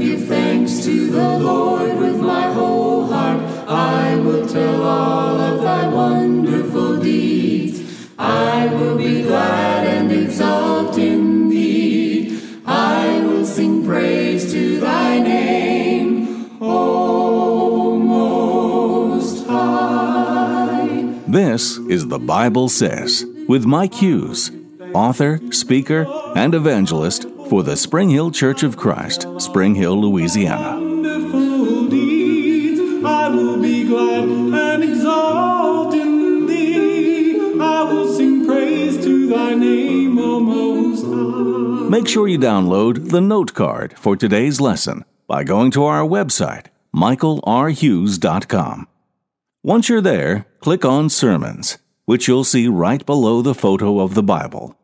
give thanks to the Lord with my whole heart. I will tell all of thy wonderful deeds. I will be glad and exult in thee. I will sing praise to thy name, O Most High. This is The Bible Says with Mike Hughes, author, speaker, and evangelist for the Springhill Church of Christ, Springhill, Louisiana. Wonderful deeds, I will be glad and exalt in thee. I will sing praise to thy name, O Most High. Make sure you download the note card for today's lesson by going to our website, mikealrhughes.com. Once you're there, click on Sermons, which you'll see right below the photo of the Bible.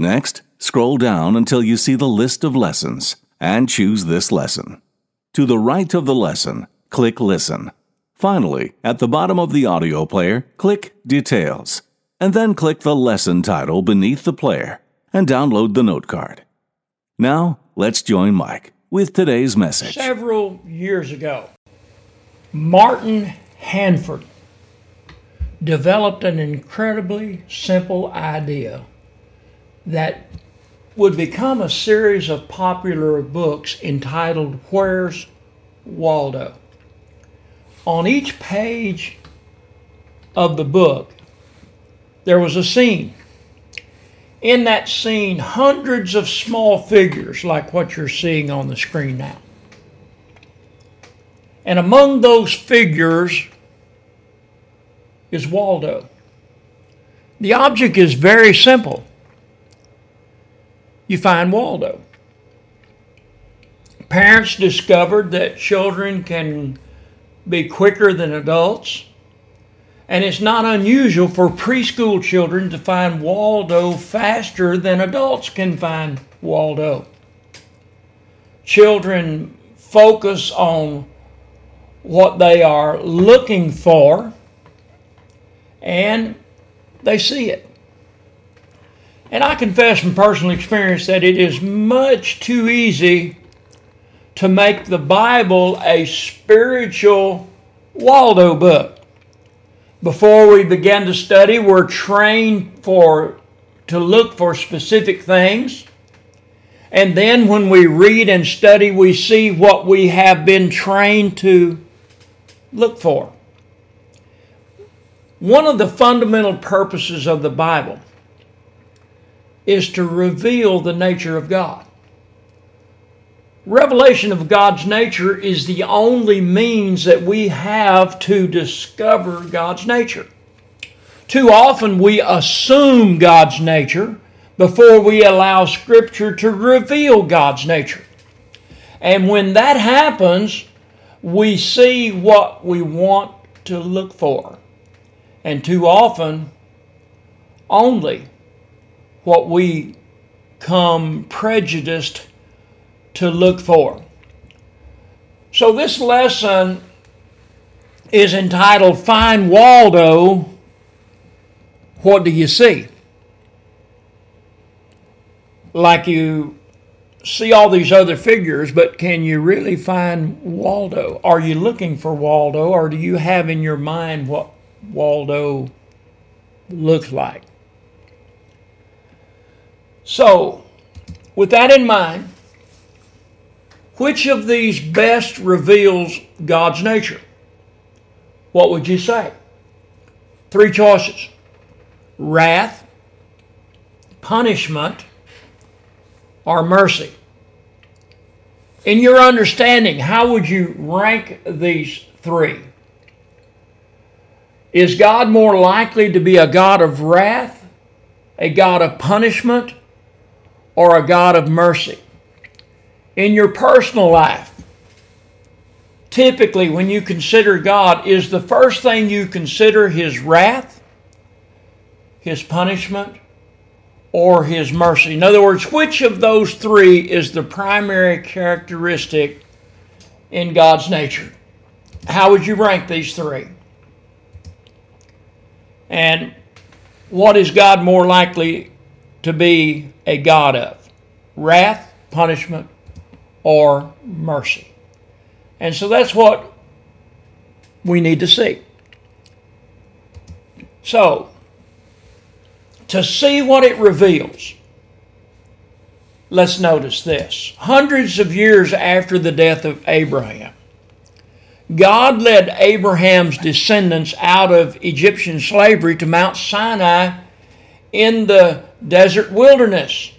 Next, scroll down until you see the list of lessons and choose this lesson. To the right of the lesson, click Listen. Finally, at the bottom of the audio player, click Details, and then click the lesson title beneath the player and download the note card. Now, let's join Mike with today's message. Several years ago, Martin Handford developed an incredibly simple idea that would become a series of popular books entitled Where's Waldo? On each page of the book, there was a scene. In that scene, hundreds of small figures like what you're seeing on the screen now. And among those figures is Waldo. The object is very simple. You find Waldo. Parents discovered that children can be quicker than adults, and it's not unusual for preschool children to find Waldo faster than adults can find Waldo. Children focus on what they are looking for and they see it. And I confess from personal experience that it is much too easy to make the Bible a spiritual Waldo book. Before we begin to study, we're trained for to look for specific things. And then when we read and study, we see what we have been trained to look for. One of the fundamental purposes of the Bible is to reveal the nature of God. Revelation of God's nature is the only means that we have to discover God's nature. Too often we assume God's nature before we allow Scripture to reveal God's nature. And when that happens, we see what we want to look for. And too often, only what we come prejudiced to look for. So, this lesson is entitled Find Waldo, What Do You See? Like you see all these other figures, but can you really find Waldo? Are you looking for Waldo, or do you have in your mind what Waldo looks like? So, with that in mind, which of these best reveals God's nature? What would you say? Three choices wrath, punishment, or mercy. In your understanding, how would you rank these three? Is God more likely to be a God of wrath, a God of punishment, or a God of mercy? In your personal life, typically when you consider God, is the first thing you consider His wrath, His punishment, or His mercy? In other words, which of those three is the primary characteristic in God's nature? How would you rank these three? And what is God more likely to be a God of? Wrath, punishment, or mercy. And so that's what we need to see. So, to see what it reveals, let's notice this. Hundreds of years after the death of Abraham, God led Abraham's descendants out of Egyptian slavery to Mount Sinai in the desert wilderness.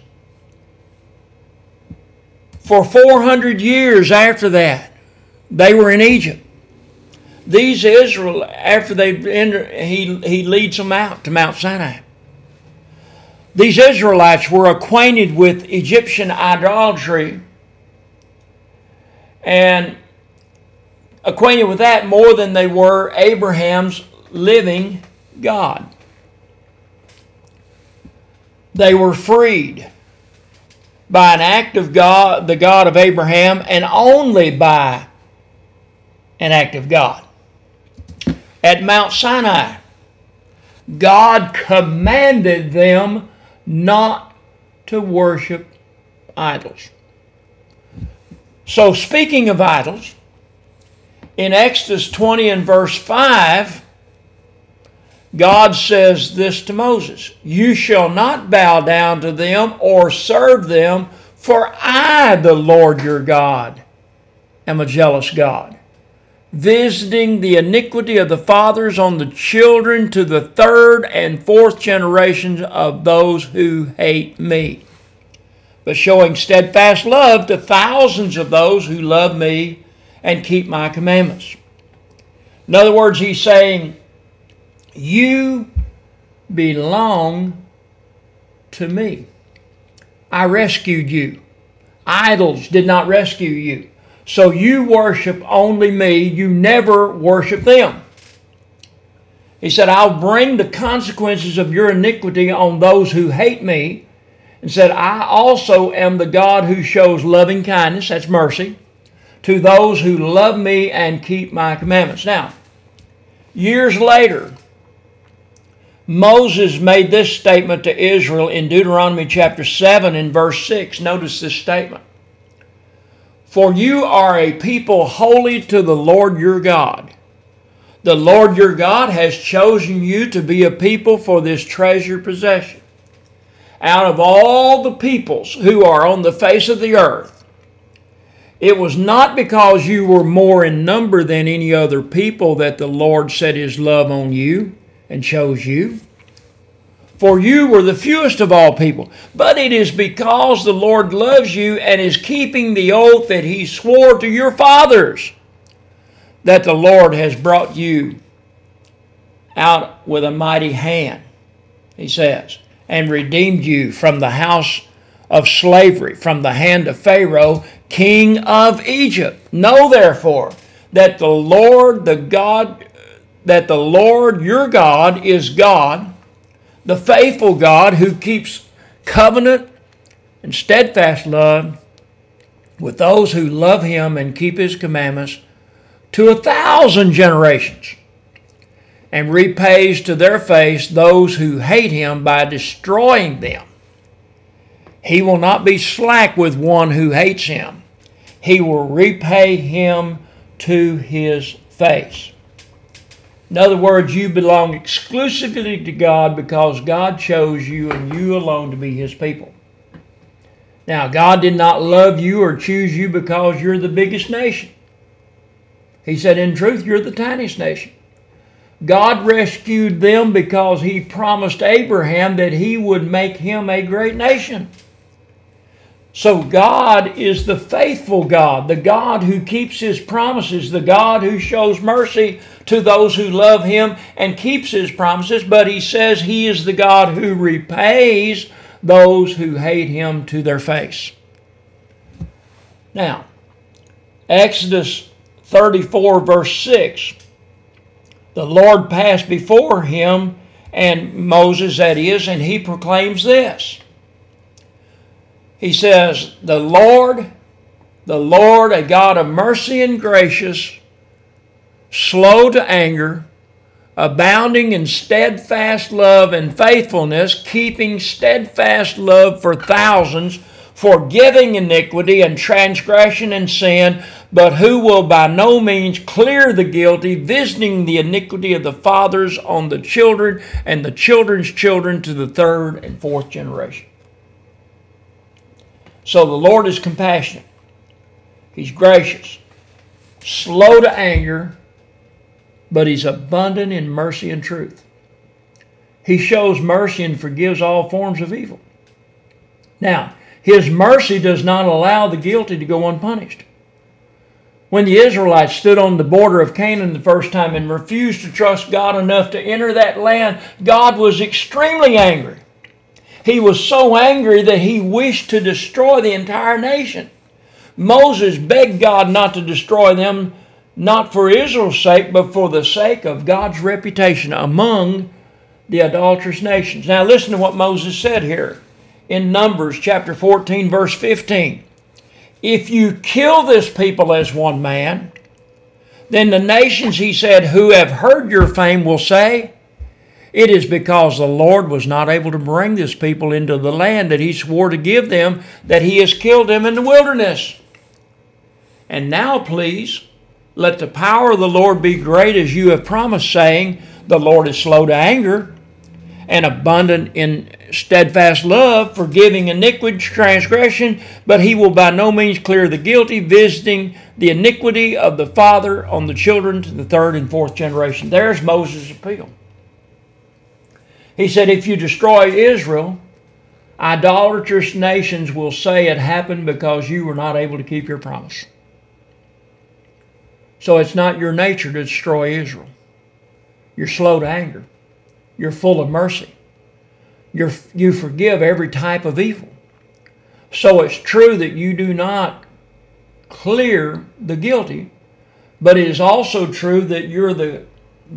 For 400 years after that, they were in Egypt. These Israel, after they he, he leads them out to Mount Sinai. These Israelites were acquainted with Egyptian idolatry and acquainted with that more than they were Abraham's living God. They were freed by an act of God, the God of Abraham, and only by an act of God. At Mount Sinai, God commanded them not to worship idols. So, speaking of idols, in Exodus 20 and verse 5, God says this to Moses You shall not bow down to them or serve them, for I, the Lord your God, am a jealous God, visiting the iniquity of the fathers on the children to the third and fourth generations of those who hate me, but showing steadfast love to thousands of those who love me and keep my commandments. In other words, he's saying, You belong to me. I rescued you. Idols did not rescue you. So you worship only me, you never worship them. He said, I'll bring the consequences of your iniquity on those who hate me. And said, I also am the God who shows loving kindness, that's mercy, to those who love me and keep my commandments. Now, years later, Moses made this statement to Israel in Deuteronomy chapter 7 and verse 6. Notice this statement. For you are a people holy to the Lord your God. The Lord your God has chosen you to be a people for this treasure possession. Out of all the peoples who are on the face of the earth, it was not because you were more in number than any other people that the Lord set his love on you and chose you for you were the fewest of all people. But it is because the Lord loves you and is keeping the oath that he swore to your fathers that the Lord has brought you out with a mighty hand, he says, and redeemed you from the house of slavery, from the hand of Pharaoh, king of Egypt. Know therefore that the Lord, the God, that the Lord your God is God the faithful God who keeps covenant and steadfast love with those who love him and keep his commandments to a thousand generations and repays to their face those who hate him by destroying them. He will not be slack with one who hates him. He will repay him to his face. In other words, you belong exclusively to God because God chose you and you alone to be His people. Now, God did not love you or choose you because you're the biggest nation. He said, In truth, you're the tiniest nation. God rescued them because He promised Abraham that He would make him a great nation. So God is the faithful God, the God who keeps his promises, the God who shows mercy to those who love him and keeps his promises, but he says he is the God who repays those who hate him to their face. Now, Exodus 34, verse 6 the Lord passed before him and Moses, that is, and he proclaims this he says, The Lord, the Lord, a God of mercy and gracious, slow to anger, abounding in steadfast love and faithfulness, keeping steadfast love for thousands, forgiving iniquity and transgression and sin, but who will by no means clear the guilty, visiting the iniquity of the fathers on the children and the children's children to the third and fourth generation. So the Lord is compassionate, He's gracious, slow to anger, but He's abundant in mercy and truth. He shows mercy and forgives all forms of evil. Now, his mercy does not allow the guilty to go unpunished. When the Israelites stood on the border of Canaan the first time and refused to trust God enough to enter that land, God was extremely angry. He was so angry that he wished to destroy the entire nation. Moses begged God not to destroy them, not for Israel's sake, but for the sake of God's reputation among the adulterous nations. Now, listen to what Moses said here in Numbers chapter 14, verse 15. If you kill this people as one man, then the nations, he said, who have heard your fame will say, It is because the Lord was not able to bring this people into the land that he swore to give them that he has killed them in the wilderness. And now, please, let the power of the Lord be great as you have promised, saying, The Lord is slow to anger and abundant in steadfast love, forgiving iniquity, transgression, but he will by no means clear the guilty, visiting the iniquity of the father on the children to the third and fourth generation. There's Moses' appeal. He said, If you destroy Israel, idolatrous nations will say it happened because you were not able to keep your promise. So it's not your nature to destroy Israel. You're slow to anger. You're full of mercy. You're, you forgive every type of evil. So it's true that you do not clear the guilty, but it is also true that you're the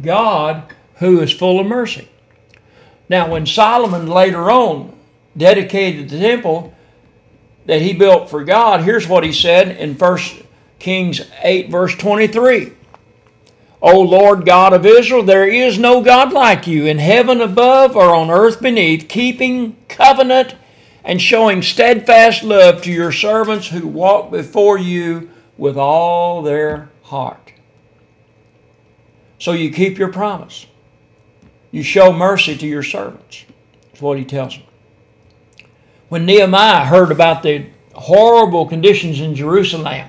God who is full of mercy. Now, when Solomon later on dedicated the temple that he built for God, here's what he said in 1 Kings 8, verse 23. O Lord God of Israel, there is no God like you in heaven above or on earth beneath, keeping covenant and showing steadfast love to your servants who walk before you with all their heart. So you keep your promise. You show mercy to your servants. That's what he tells them. When Nehemiah heard about the horrible conditions in Jerusalem,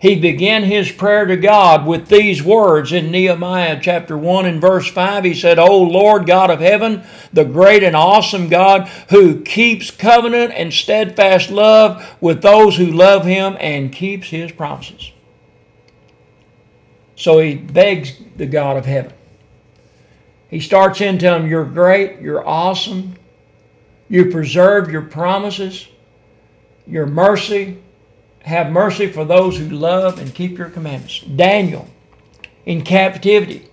he began his prayer to God with these words in Nehemiah chapter 1 and verse 5. He said, O Lord God of heaven, the great and awesome God who keeps covenant and steadfast love with those who love him and keeps his promises. So he begs the God of heaven. He starts in telling him, You're great, you're awesome, you preserve your promises, your mercy, have mercy for those who love and keep your commandments. Daniel, in captivity,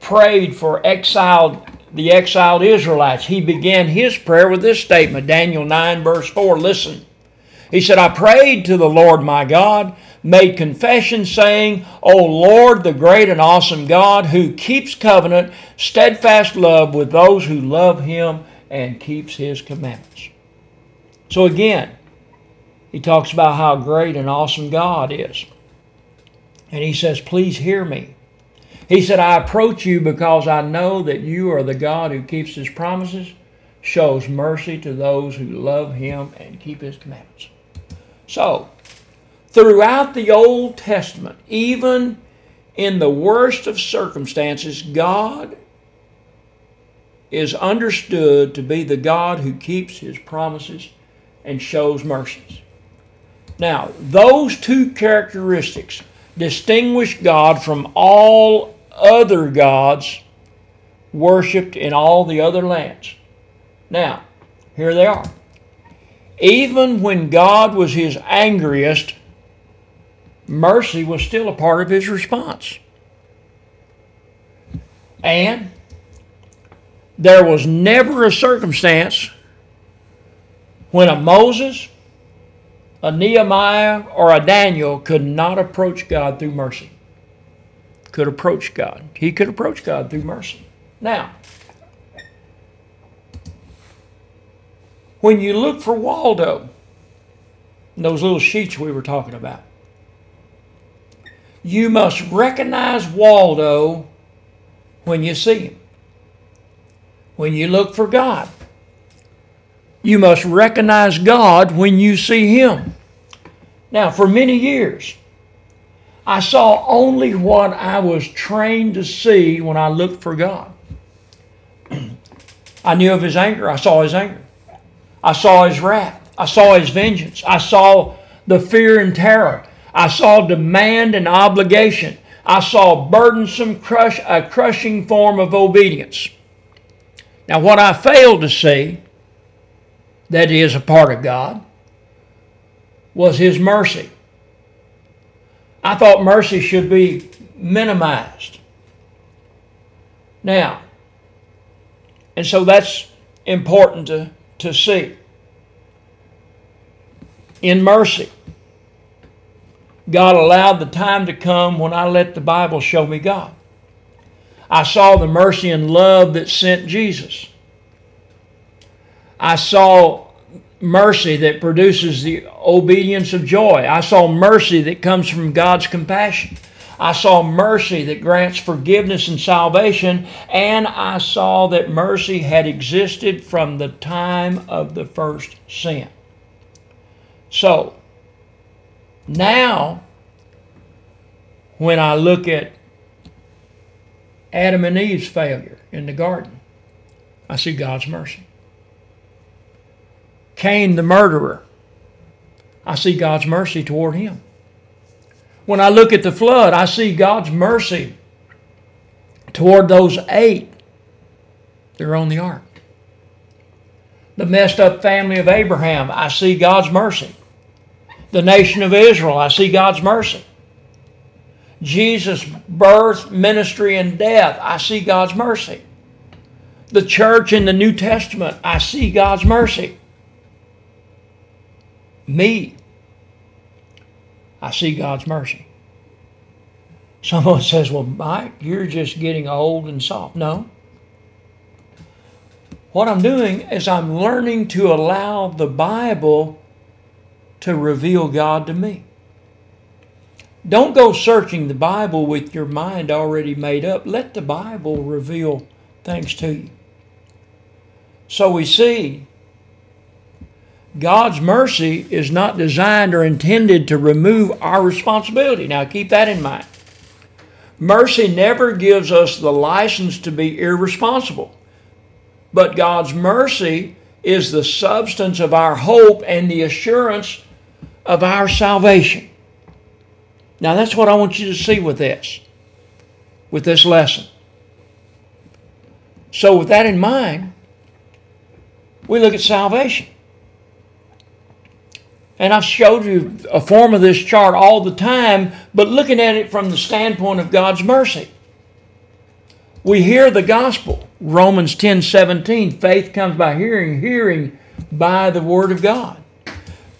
prayed for exiled the exiled Israelites. He began his prayer with this statement, Daniel 9, verse 4. Listen. He said, I prayed to the Lord my God, made confession, saying, O Lord, the great and awesome God, who keeps covenant, steadfast love with those who love him and keeps his commandments. So again, he talks about how great and awesome God is. And he says, Please hear me. He said, I approach you because I know that you are the God who keeps his promises, shows mercy to those who love him, and keep his commandments. So, throughout the Old Testament, even in the worst of circumstances, God is understood to be the God who keeps his promises and shows mercies. Now, those two characteristics distinguish God from all other gods worshipped in all the other lands. Now, here they are. Even when God was his angriest, mercy was still a part of his response. And there was never a circumstance when a Moses a Nehemiah or a Daniel could not approach God through mercy. Could approach God. He could approach God through mercy. Now, when you look for Waldo those little sheets we were talking about. You must recognize Waldo when you see him. When you look for God, you must recognize God when you see him. Now, for many years, I saw only what I was trained to see when I looked for God. I knew of his anger. I saw his anger. I saw his wrath. I saw his vengeance. I saw the fear and terror. I saw demand and obligation. I saw burdensome, crush, a crushing form of obedience. Now, what I failed to see, that is a part of God, was His mercy. I thought mercy should be minimized. Now, and so that's important to, to see. In mercy, God allowed the time to come when I let the Bible show me God. I saw the mercy and love that sent Jesus. I saw mercy that produces the obedience of joy. I saw mercy that comes from God's compassion. I saw mercy that grants forgiveness and salvation, and I saw that mercy had existed from the time of the first sin. So, now, when I look at Adam and Eve's failure in the garden, I see God's mercy. Cain, the murderer, I see God's mercy toward him. When I look at the flood, I see God's mercy toward those eight that are on the ark. The messed up family of Abraham, I see God's mercy. The nation of Israel, I see God's mercy. Jesus' birth, ministry, and death, I see God's mercy. The church in the New Testament, I see God's mercy. Me, I see God's mercy. Someone says, Well, Mike, you're just getting old and soft. No. What I'm doing is I'm learning to allow the Bible to reveal God to me. Don't go searching the Bible with your mind already made up. Let the Bible reveal things to you. So we see God's mercy is not designed or intended to remove our responsibility. Now, keep that in mind. Mercy never gives us the license to be irresponsible, but God's mercy is the substance of our hope and the assurance of our salvation. Now, that's what I want you to see with this, with this lesson. So, with that in mind, we look at salvation. And I've showed you a form of this chart all the time, but looking at it from the standpoint of God's mercy. We hear the gospel, Romans 10 17. Faith comes by hearing, hearing by the word of God.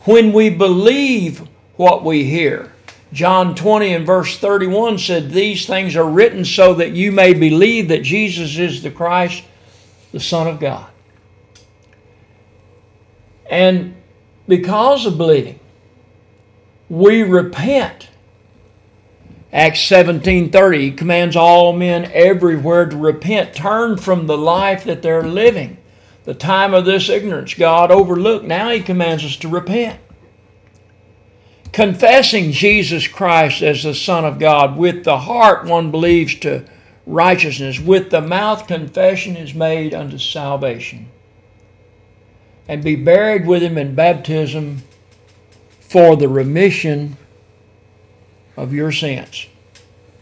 When we believe what we hear, John 20 and verse 31 said, These things are written so that you may believe that Jesus is the Christ, the Son of God. And because of believing. We repent. Acts 17:30 he commands all men everywhere to repent, turn from the life that they're living. The time of this ignorance God overlooked. Now he commands us to repent. Confessing Jesus Christ as the Son of God with the heart one believes to righteousness, with the mouth confession is made unto salvation and be buried with him in baptism for the remission of your sins.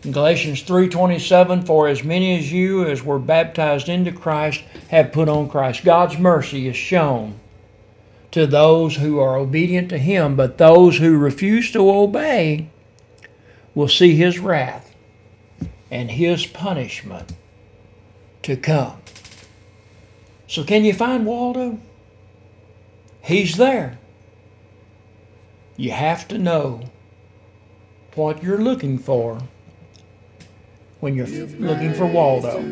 In Galatians 3:27 for as many as you as were baptized into Christ have put on Christ. God's mercy is shown to those who are obedient to him, but those who refuse to obey will see his wrath and his punishment to come. So can you find Waldo? He's there. You have to know what you're looking for when you're looking for Waldo.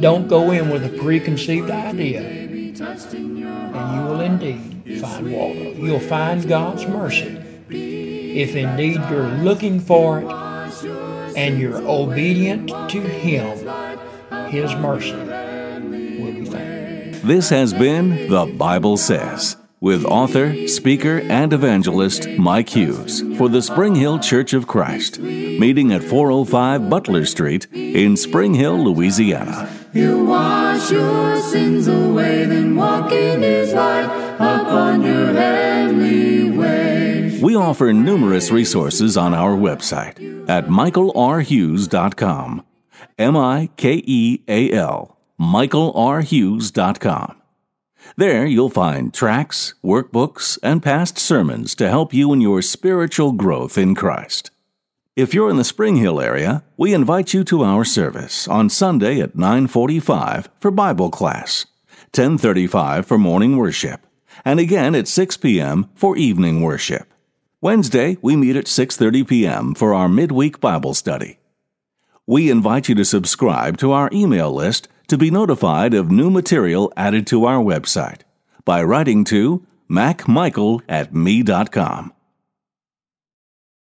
Don't go in with a preconceived idea, and you will indeed find Waldo. You'll find God's mercy if indeed you're looking for it and you're obedient to Him. His mercy will be found. This has been The Bible Says with author, speaker, and evangelist Mike Hughes for the Springhill Church of Christ, meeting at 405 Butler Street in Springhill, Louisiana. He'll wash your sins away, then walk in His light upon your heavenly way. We offer numerous resources on our website at mikealrhughes.com. M I K E A L, mikealrhughes.com. There you'll find tracts, workbooks, and past sermons to help you in your spiritual growth in Christ. If you're in the Springhill area, we invite you to our service on Sunday at 9:45 for Bible class, 10:35 for morning worship, and again at 6 p.m. for evening worship. Wednesday, we meet at 6:30 p.m. for our midweek Bible study. We invite you to subscribe to our email list to be notified of new material added to our website by writing to macmichael at me.com.